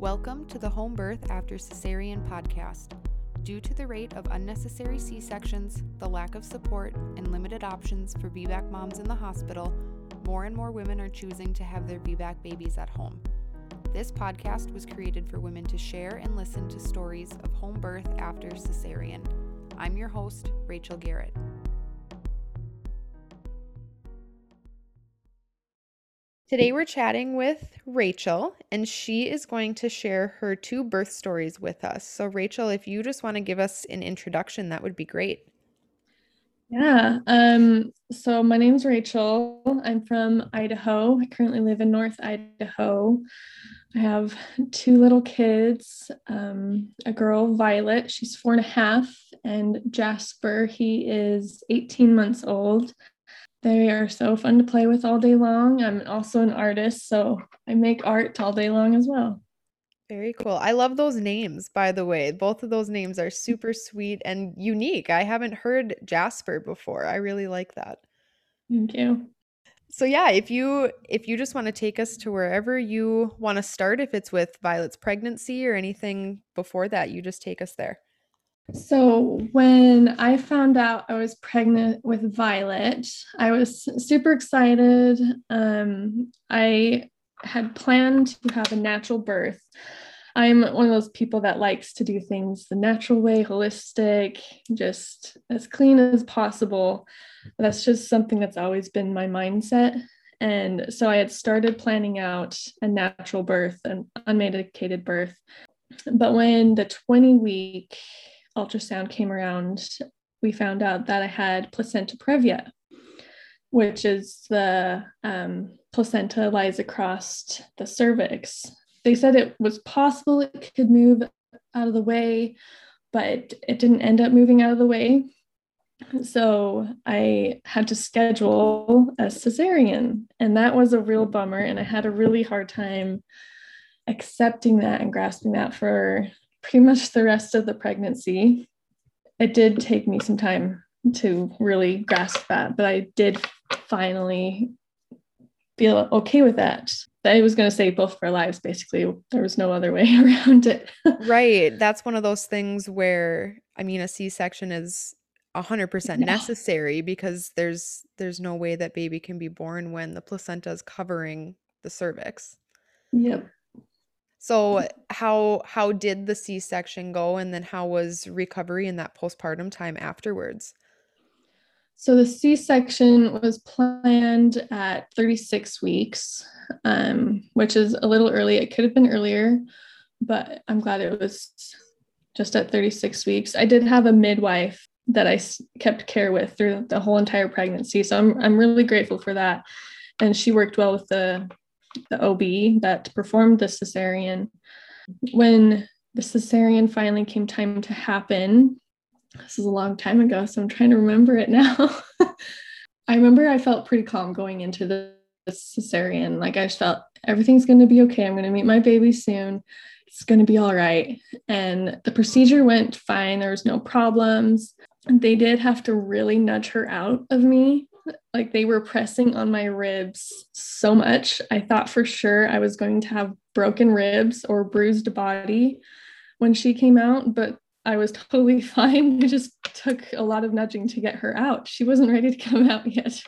Welcome to the Home Birth After Cesarean podcast. Due to the rate of unnecessary C sections, the lack of support, and limited options for VBAC moms in the hospital, more and more women are choosing to have their VBAC babies at home. This podcast was created for women to share and listen to stories of home birth after cesarean. I'm your host, Rachel Garrett. Today we're chatting with Rachael, and she is going to share her two birth stories with us. So, Rachael, if you just want to give us an introduction, that would be great. Yeah. Um, so my name's Rachael. I'm from Idaho. I currently live in North Idaho. I have two little kids, um, a girl, Violet, she's four and a half, and Jasper, he is 18 months old. They are so fun to play with all day long. I'm also an artist, so I make art all day long as well. Very cool. I love those names, by the way. Both of those names are super sweet and unique. I haven't heard Jasper before. I really like that. Thank you. So yeah, if you if you just want to take us to wherever you want to start if it's with Violet's pregnancy or anything before that, you just take us there. So, when I found out I was pregnant with Violet, I was super excited. Um, I had planned to have a natural birth. I'm one of those people that likes to do things the natural way, holistic, just as clean as possible. That's just something that's always been my mindset. And so I had started planning out a natural birth, an unmedicated birth. But when the 20 week ultrasound came around, we found out that I had placenta previa, which is the um, placenta lies across the cervix. They said it was possible it could move out of the way, but it didn't end up moving out of the way. So I had to schedule a cesarean, and that was a real bummer. And I had a really hard time accepting that and grasping that for pretty much the rest of the pregnancy. It did take me some time to really grasp that, but I did finally feel okay with that. I was going to say both of our lives, basically. There was no other way around it. right. That's one of those things where, I mean, a C section is 100% yeah. necessary because there's there's no way that baby can be born when the placenta is covering the cervix. Yep. So how how did the C-section go and then how was recovery in that postpartum time afterwards? So the C-section was planned at 36 weeks, um, which is a little early. It could have been earlier, but I'm glad it was just at 36 weeks. I did have a midwife that I kept care with through the whole entire pregnancy, so I'm I'm really grateful for that. And she worked well with the the OB that performed the cesarean. When the cesarean finally came time to happen, this is a long time ago, so I'm trying to remember it now. I remember I felt pretty calm going into the cesarean. Like I just felt everything's going to be okay. I'm going to meet my baby soon. It's going to be all right. And the procedure went fine. There was no problems. They did have to really nudge her out of me like they were pressing on my ribs so much. I thought for sure I was going to have broken ribs or bruised body when she came out, but I was totally fine. It just took a lot of nudging to get her out. She wasn't ready to come out yet.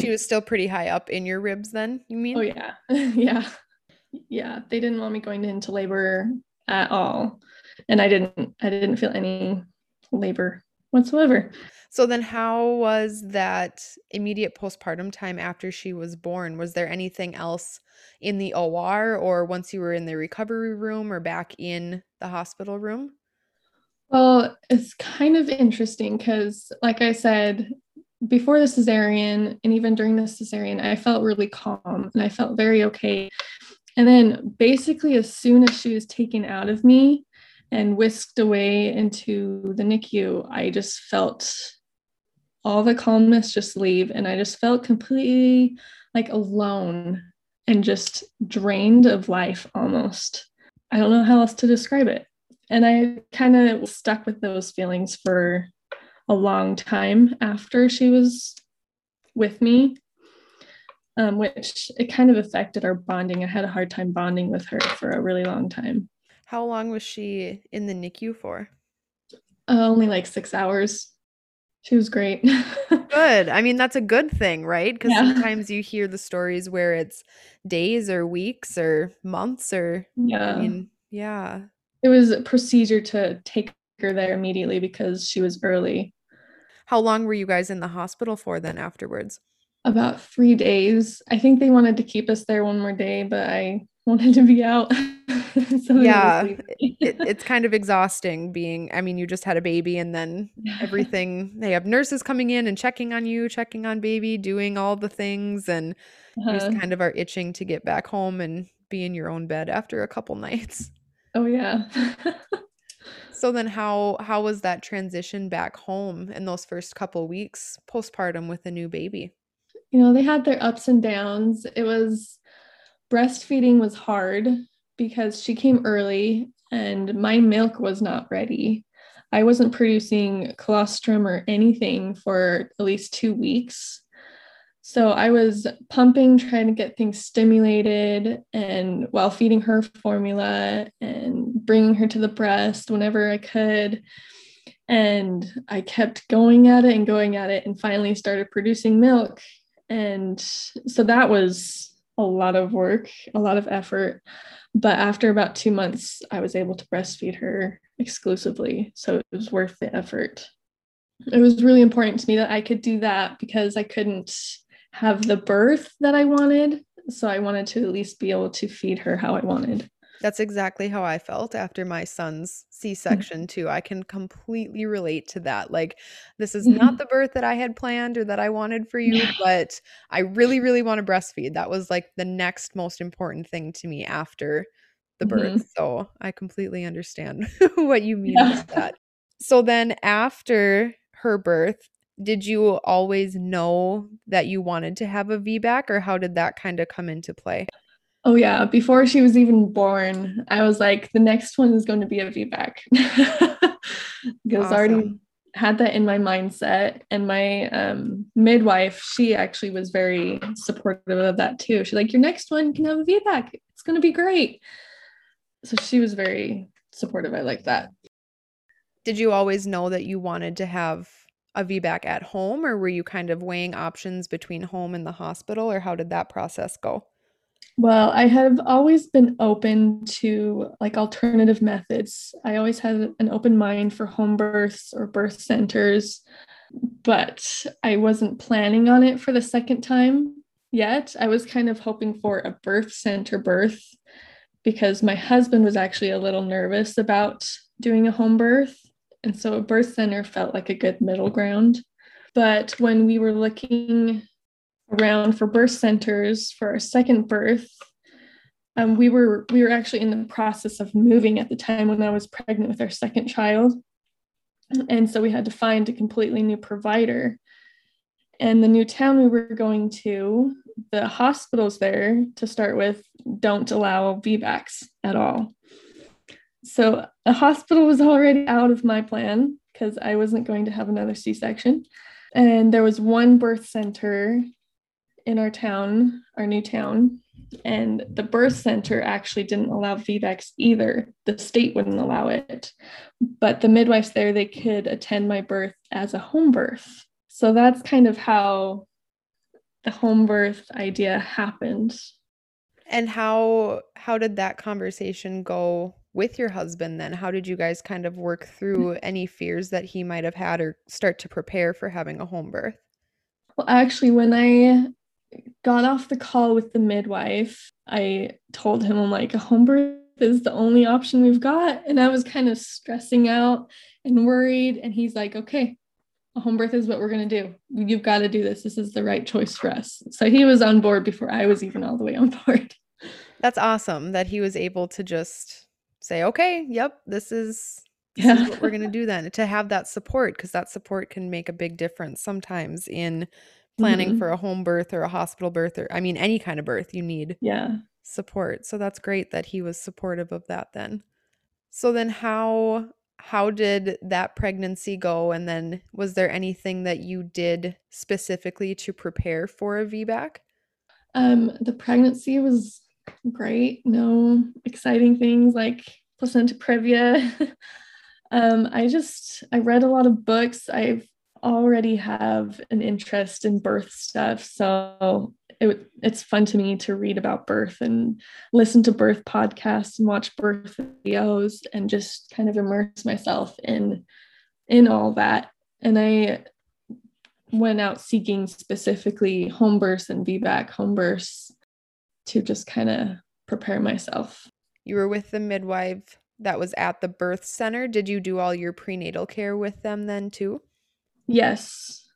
She was still pretty high up in your ribs then, you mean? Oh yeah. yeah. Yeah, they didn't want me going into labor at all. And I didn't I didn't feel any labor whatsoever. So then how was that immediate postpartum time after she was born? Was there anything else in the OR or once you were in the recovery room or back in the hospital room? Well, it's kind of interesting because like I said, before the cesarean and even during the cesarean, I felt really calm and I felt very okay. And then basically as soon as she was taken out of me, and whisked away into the NICU, I just felt all the calmness just leave. And I just felt completely like alone and just drained of life almost. I don't know how else to describe it. And I kind of stuck with those feelings for a long time after she was with me. um, which it kind of affected our bonding. I had a hard time bonding with her for a really long time. How long was she in the NICU for? Uh, only like six hours. She was great. good. I mean, that's a good thing, right? Because yeah. sometimes you hear the stories where it's days or weeks or months or, yeah. I mean, yeah. It was a procedure to take her there immediately because she was early. How long were you guys in the hospital for then afterwards? About three days. I think they wanted to keep us there one more day, but I wanted to be out. so yeah, it, it's kind of exhausting being, I mean, you just had a baby and then everything, they have nurses coming in and checking on you, checking on baby, doing all the things. And uh-huh. you just uh-huh. kind of are itching to get back home and be in your own bed after a couple nights. Oh, yeah. so then how how was that transition back home in those first couple weeks postpartum with a new baby? You know, they had their ups and downs. It was breastfeeding was hard because she came early and my milk was not ready. I wasn't producing colostrum or anything for at least two weeks. So I was pumping, trying to get things stimulated, and while feeding her formula and bringing her to the breast whenever I could. And I kept going at it and going at it, and finally started producing milk. And so that was a lot of work, a lot of effort. But after about two months, I was able to breastfeed her exclusively. So it was worth the effort. It was really important to me that I could do that because I couldn't have the birth that I wanted. So I wanted to at least be able to feed her how I wanted. That's exactly how I felt after my son's C section, too. I can completely relate to that. Like, this is not mm-hmm. the birth that I had planned or that I wanted for you, but I really, really want to breastfeed. That was like the next most important thing to me after the birth. Mm-hmm. So I completely understand what you mean yeah. that. So then after her birth, did you always know that you wanted to have a VBAC or how did that kind of come into play? Oh yeah, before she was even born, I was like, the next one is going to be a VBAC because awesome. I already had that in my mindset. And my um, midwife, she actually was very supportive of that too. She's like, your next one can have a VBAC. It's going to be great. So she was very supportive. I like that. Did you always know that you wanted to have a VBAC at home, or were you kind of weighing options between home and the hospital, or how did that process go? Well, I have always been open to like alternative methods. I always had an open mind for home births or birth centers, but I wasn't planning on it for the second time yet. I was kind of hoping for a birth center birth because my husband was actually a little nervous about doing a home birth. And so a birth center felt like a good middle ground. But when we were looking around for birth centers for our second birth. Um, we were we were actually in the process of moving at the time when I was pregnant with our second child, and so we had to find a completely new provider. And the new town we were going to, the hospitals there to start with don't allow VBACs at all. So a hospital was already out of my plan because I wasn't going to have another C-section. And there was one birth center in our town, our new town, and the birth center actually didn't allow VBACs either. The state wouldn't allow it. But the midwives there, they could attend my birth as a home birth. So that's kind of how the home birth idea happened. And how how did that conversation go with your husband then? How did you guys kind of work through mm-hmm. any fears that he might have had or start to prepare for having a home birth? Well, actually, when I got off the call with the midwife, I told him, I'm like, a home birth is the only option we've got. And I was kind of stressing out and worried. And he's like, okay, a home birth is what we're going to do. You've got to do this. This is the right choice for us. So he was on board before I was even all the way on board. That's awesome that he was able to just say, okay, yep, this is. This yeah. is what we're going to do then to have that support because that support can make a big difference sometimes in planning mm-hmm. for a home birth or a hospital birth or I mean any kind of birth you need yeah support. So that's great that he was supportive of that then. So then how how did that pregnancy go and then was there anything that you did specifically to prepare for a VBAC? Um, the pregnancy was great. No exciting things like placenta previa. um, I just I read a lot of books. I've already have an interest in birth stuff, so it, it's fun to me to read about birth and listen to birth podcasts and watch birth videos and just kind of immerse myself in in all that. And I went out seeking specifically home births and VBAC home births to just kind of prepare myself. You were with the midwife that was at the birth center. Did you do all your prenatal care with them then too? Yes.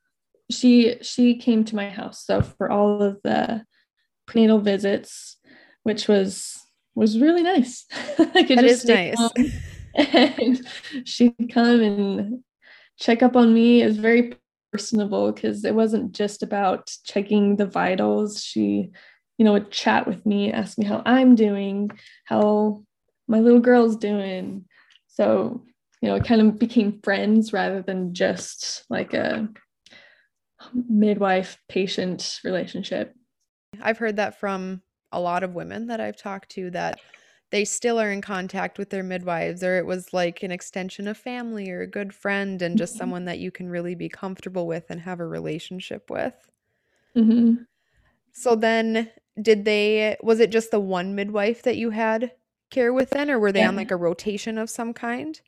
She she came to my house so for all of the prenatal visits, which was was really nice. I could that just is nice. and she'd come and check up on me. It was very personable because it wasn't just about checking the vitals. She, you know, would chat with me, ask me how I'm doing, how my little girl's doing. So, you know, it kind of became friends rather than just like a midwife patient relationship. I've heard that from a lot of women that I've talked to that they still are in contact with their midwives or it was like an extension of family or a good friend and just mm-hmm. someone that you can really be comfortable with and have a relationship with mm-hmm. so then did they was it just the one midwife that you had care with then or were they yeah. on like a rotation of some kind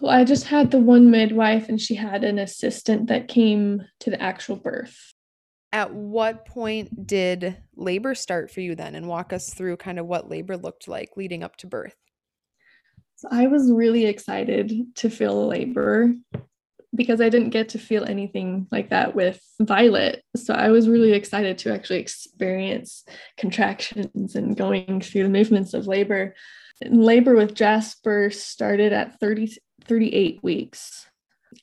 well, I just had the one midwife and she had an assistant that came to the actual birth. At what point did labor start for you then? And walk us through kind of what labor looked like leading up to birth. So i was really excited to feel labor because i didn't get to feel anything like that with violet. So i was really excited to actually experience contractions and going through the movements of labor. And labor with jasper started at 30 38 weeks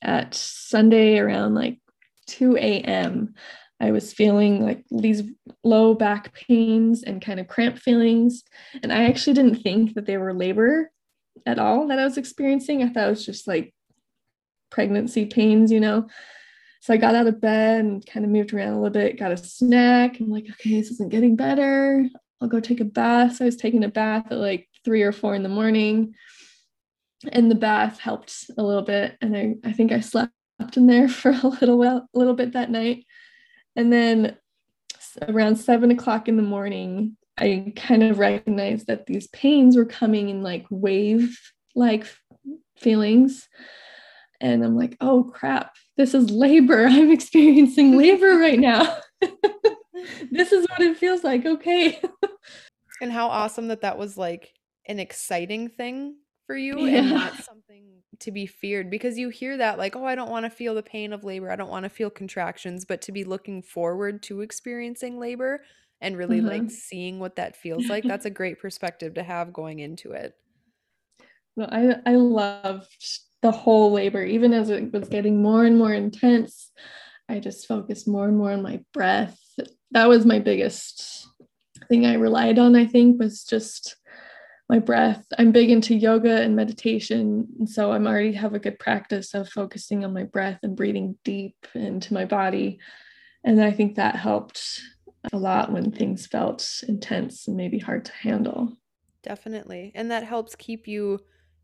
at sunday around like 2 a.m I was feeling like these low back pains and kind of cramp feelings. And I actually didn't think that they were labor at all that I was experiencing. I thought it was just like pregnancy pains, you know. So I got out of bed and kind of moved around a little bit, got a snack. I'm like, okay, this isn't getting better. I'll go take a bath. So I was taking a bath at like three or four in the morning. And the bath helped a little bit. And I, I think I slept in there for a little while, a little bit that night. And then around seven o'clock in the morning, I kind of recognized that these pains were coming in like wave like feelings. And I'm like, oh crap, this is labor. I'm experiencing labor right now. this is what it feels like. Okay. and how awesome that that was like an exciting thing for you yeah. and not something to be feared because you hear that like oh I don't want to feel the pain of labor I don't want to feel contractions but to be looking forward to experiencing labor and really mm-hmm. like seeing what that feels like that's a great perspective to have going into it well I I loved the whole labor even as it was getting more and more intense I just focused more and more on my breath that was my biggest thing I relied on I think was just my breath. I'm big into yoga and meditation. And so I'm already have a good practice of focusing on my breath and breathing deep into my body. And I think that helped a lot when things felt intense and maybe hard to handle. Definitely. And that helps keep you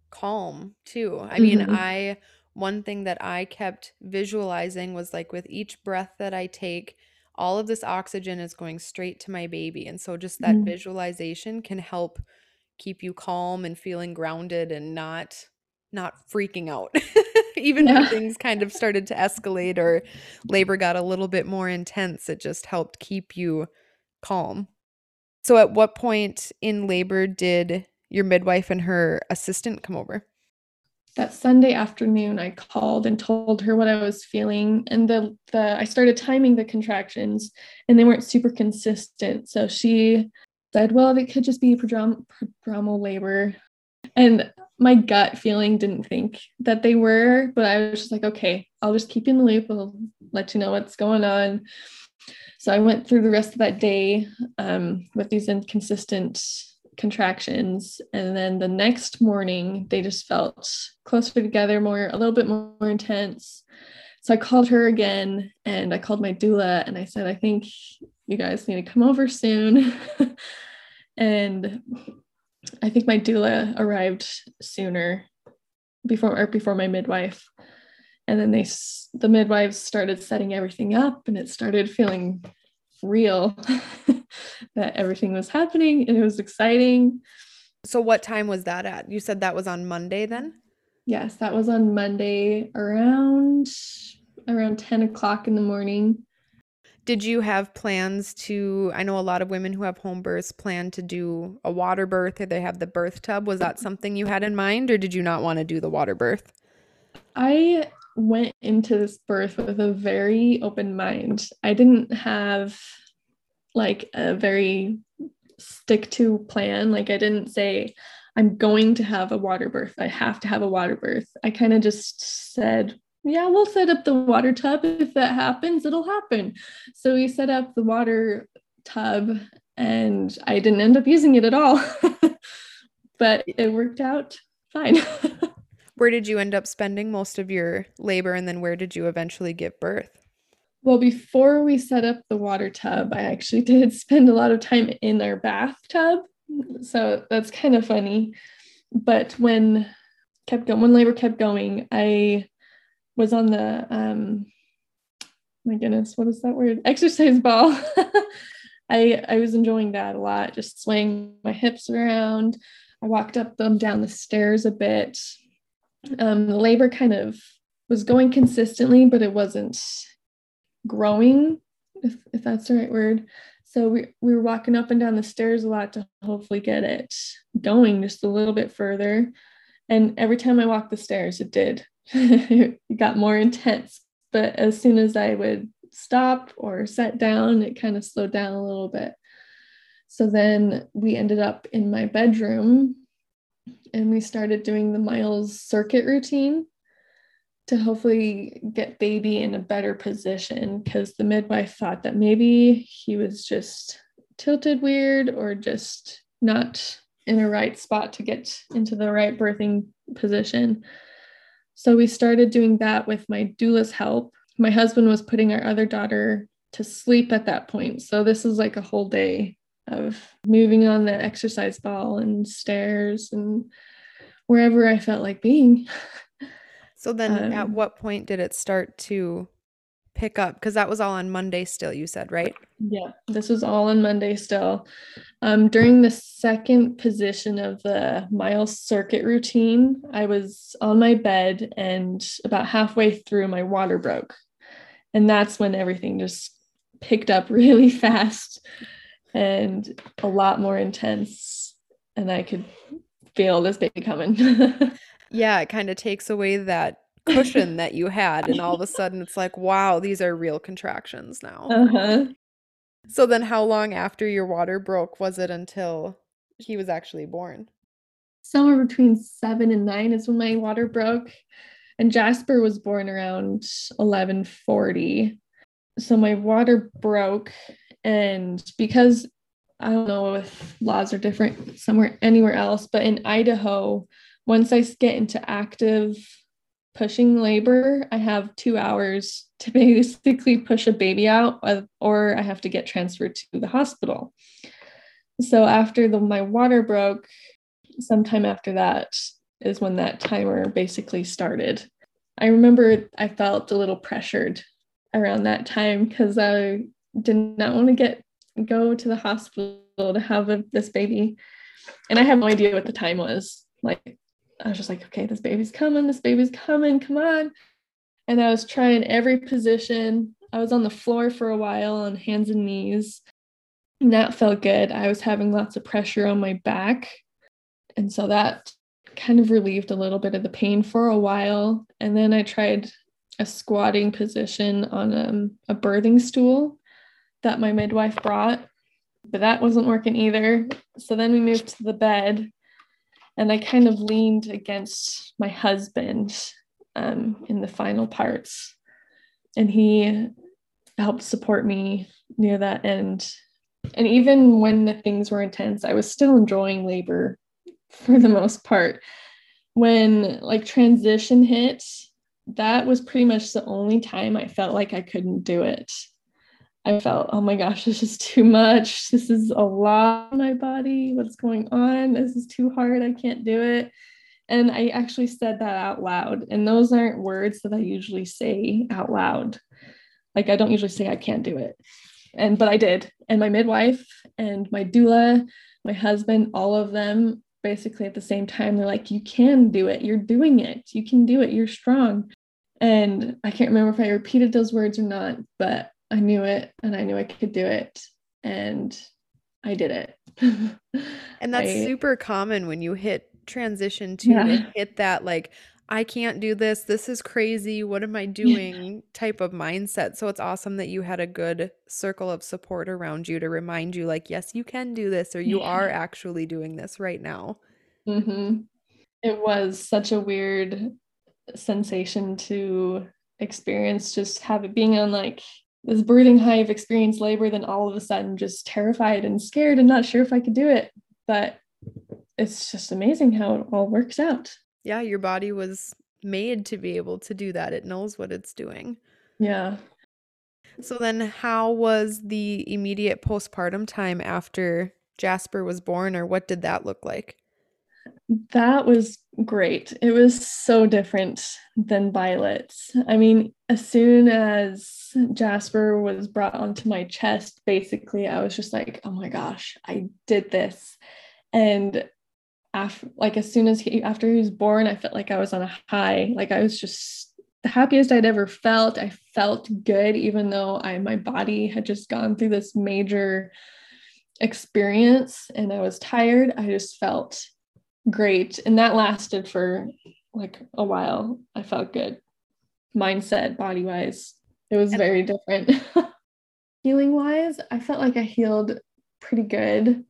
calm too. I mean, mm-hmm. I one thing that I kept visualizing was like with each breath that I take, all of this oxygen is going straight to my baby. And so just that mm-hmm. visualization can help keep you calm and feeling grounded and not not freaking out. Even yeah. when things kind of started to escalate or labor got a little bit more intense it just helped keep you calm. So at what point in labor did your midwife and her assistant come over? That Sunday afternoon I called and told her what I was feeling and the the I started timing the contractions and they weren't super consistent. So she said, well, it could just be prodrom- prodromal labor. And my gut feeling didn't think that they were, but I was just like, okay, I'll just keep you in the loop. I'll let you know what's going on. So I went through the rest of that day um, with these inconsistent contractions. And then the next morning, they just felt closer together, more, a little bit more, more intense. So I called her again and I called my doula and I said, I think you guys need to come over soon. and I think my doula arrived sooner before or before my midwife. And then they the midwives started setting everything up and it started feeling real that everything was happening and it was exciting. So what time was that at? You said that was on Monday then? Yes, that was on Monday around around 10 o'clock in the morning. Did you have plans to? I know a lot of women who have home births plan to do a water birth or they have the birth tub. Was that something you had in mind or did you not want to do the water birth? I went into this birth with a very open mind. I didn't have like a very stick to plan. Like I didn't say, I'm going to have a water birth. I have to have a water birth. I kind of just said, yeah, we'll set up the water tub. If that happens, it'll happen. So we set up the water tub and I didn't end up using it at all. but it worked out fine. where did you end up spending most of your labor and then where did you eventually give birth? Well, before we set up the water tub, I actually did spend a lot of time in our bathtub. So that's kind of funny. But when kept going, when labor kept going, I was on the um my goodness, what is that word? Exercise ball. I I was enjoying that a lot, just swaying my hips around. I walked up them down the stairs a bit. Um, the labor kind of was going consistently, but it wasn't growing, if, if that's the right word. So we, we were walking up and down the stairs a lot to hopefully get it going just a little bit further. And every time I walked the stairs, it did. it got more intense. But as soon as I would stop or sat down, it kind of slowed down a little bit. So then we ended up in my bedroom and we started doing the Miles circuit routine to hopefully get baby in a better position because the midwife thought that maybe he was just tilted weird or just not in a right spot to get into the right birthing position. So we started doing that with my doula's help. My husband was putting our other daughter to sleep at that point. So this is like a whole day of moving on the exercise ball and stairs and wherever I felt like being. So then um, at what point did it start to pick up? Because that was all on Monday still, you said, right? Yeah, this was all on Monday still. Um, during the second position of the mile circuit routine, I was on my bed and about halfway through, my water broke. And that's when everything just picked up really fast and a lot more intense. And I could feel this baby coming. yeah, it kind of takes away that cushion that you had. And all of a sudden it's like, wow, these are real contractions now. Uh-huh. So then how long after your water broke was it until he was actually born? Somewhere between seven and nine is when my water broke. And Jasper was born around 1140. So my water broke. And because I don't know if laws are different somewhere anywhere else, but in Idaho, once I get into active pushing labor, I have two hours to basically push a baby out, uh, or I have to get transferred to the hospital. So after the, my water broke, sometime after that is when that timer basically started. I remember I felt a little pressured around that time because I did not want to get go to the hospital to have a, this baby. And I have no idea what the time was. Like, I was just like, okay, this baby's coming, this baby's coming, come on. And I was trying every position. I was on the floor for a while on hands and knees. And that felt good. I was having lots of pressure on my back. And so that kind of relieved a little bit of the pain for a while. And then I tried a squatting position on um, a birthing stool that my midwife brought, but that wasn't working either. So then we moved to the bed, and I kind of leaned against my husband um, in the final parts, and he helped support me near that end. And even when the things were intense, I was still enjoying labor for the most part. When like transition hit, that was pretty much the only time I felt like I couldn't do it I felt, oh my gosh, this is too much. This is a lot on my body. What's going on? This is too hard. I can't do it. And I actually said that out loud. And those aren't words that I usually say out loud. Like I don't usually say I can't do it. And but I did. And my midwife and my doula, my husband, all of them basically at the same time, they're like, you can do it. You're doing it. You can do it. You're strong. And I can't remember if I repeated those words or not, but I knew it and I knew I could do it. And I did it. and that's I, super common when you hit transition to, yeah. hit that like I can't do this. This is crazy. What am I doing? Yeah. type of mindset. So it's awesome that you had a good circle of support around you to remind you, like, yes, you can do this, or you yeah. are actually doing this right now. Mm-hmm. It was such a weird sensation to experience, just have it being on like this breathing high of experienced labor, then all of a sudden just terrified and scared and not sure if I could do it. But it's just amazing how it all works out. Yeah, your body was made to be able to do that. It knows what it's doing. Yeah. So then how was the immediate postpartum time after Jasper was born or what did that look like? That was great. It was so different than Violet's. I mean, as soon as Jasper was brought onto my chest, basically, I was just like, oh my gosh, I did this. And after, like, as soon as he, after he was born, I felt like I was on a high. Like, I was just the happiest I'd ever felt. I felt good, even though I, my body had just gone through this major experience and I was tired. I just felt great. And that lasted for like a while. I felt good, mindset, body wise. It was very different. Healing wise, I felt like I healed pretty good.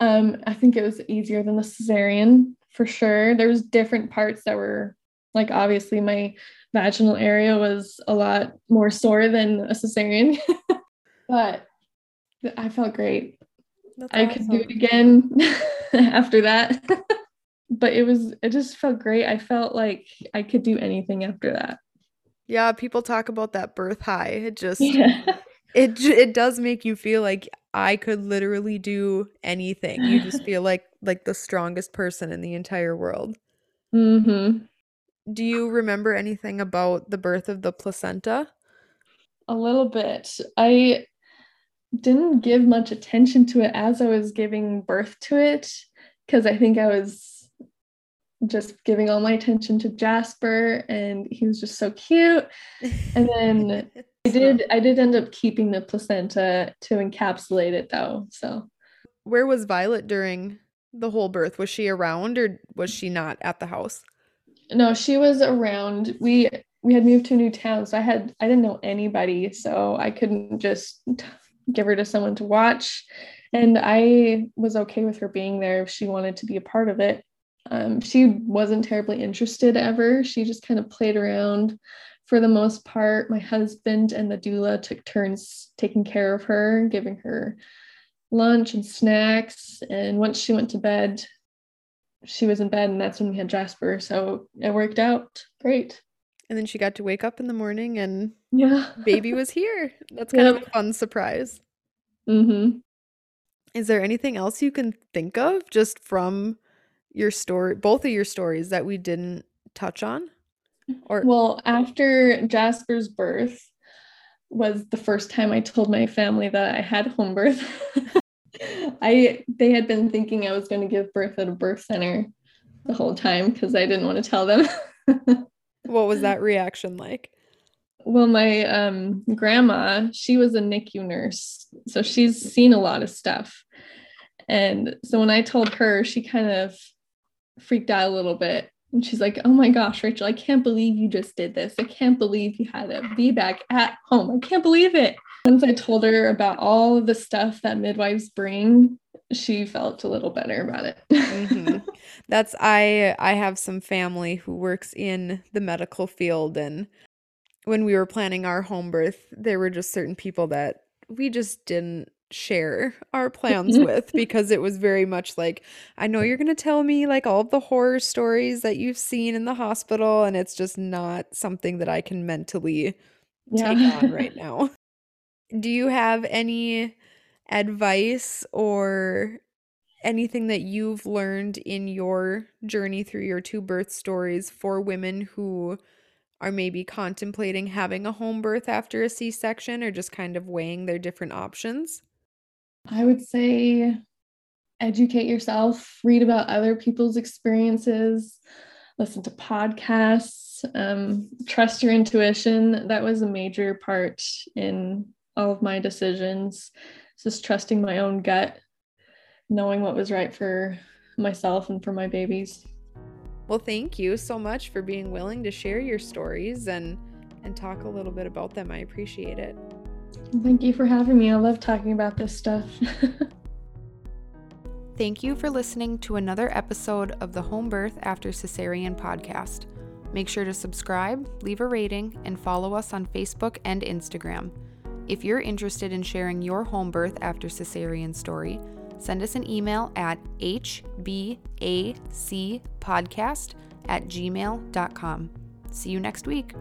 Um, I think it was easier than the cesarean for sure. There was different parts that were like obviously my vaginal area was a lot more sore than a cesarean, but I felt great. That's I awesome. could do it again after that. But it was it just felt great. I felt like I could do anything after that. Yeah, people talk about that birth high. It just yeah. it it does make you feel like I could literally do anything. You just feel like like the strongest person in the entire world. Mhm. Do you remember anything about the birth of the placenta? A little bit. I didn't give much attention to it as I was giving birth to it because I think I was just giving all my attention to Jasper and he was just so cute. And then I did I did end up keeping the placenta to encapsulate it though. So where was Violet during the whole birth? Was she around or was she not at the house? No, she was around. We we had moved to a new town, so I had I didn't know anybody, so I couldn't just give her to someone to watch. And I was okay with her being there if she wanted to be a part of it. Um, she wasn't terribly interested ever. She just kind of played around for the most part. My husband and the doula took turns taking care of her, giving her lunch and snacks. And once she went to bed, she was in bed and that's when we had Jasper. So it worked out great. And then she got to wake up in the morning and yeah, baby was here. That's kind yep. of a fun surprise. Mm-hmm. Is there anything else you can think of just from your story, both of your stories that we didn't touch on? Or well, after Jasper's birth was the first time I told my family that I had home birth. I they had been thinking I was going to give birth at a birth center the whole time because I didn't want to tell them. what was that reaction like? Well, my um, grandma, she was a NICU nurse, so she's seen a lot of stuff. And so when I told her, she kind of freaked out a little bit. And she's like, Oh my gosh, Rachael, I can't believe you just did this. I can't believe you had a VBAC at home. I can't believe it. Once I told her about all of the stuff that midwives bring, she felt a little better about it. mm-hmm. That's I I have some family who works in the medical field and when we were planning our home birth, there were just certain people that we just didn't share our plans with because it was very much like I know you're going to tell me like all the horror stories that you've seen in the hospital and it's just not something that I can mentally yeah. take on right now. do you have any advice or anything that you've learned in your journey through your two birth stories for women who are maybe contemplating having a home birth after a C section or just kind of weighing their different options? I would say educate yourself, read about other people's experiences, listen to podcasts, um, trust your intuition. That was a major part in all of my decisions. Just trusting my own gut, knowing what was right for myself and for my babies. Well, thank you so much for being willing to share your stories and and talk a little bit about them. I appreciate it. Thank you for having me. I love talking about this stuff. Thank you for listening to another episode of the Home Birth After Cesarean podcast. Make sure to subscribe, leave a rating, and follow us on Facebook and Instagram. If you're interested in sharing your home birth after cesarean story, send us an email at hbacpodcast at gmail.com. See you next week.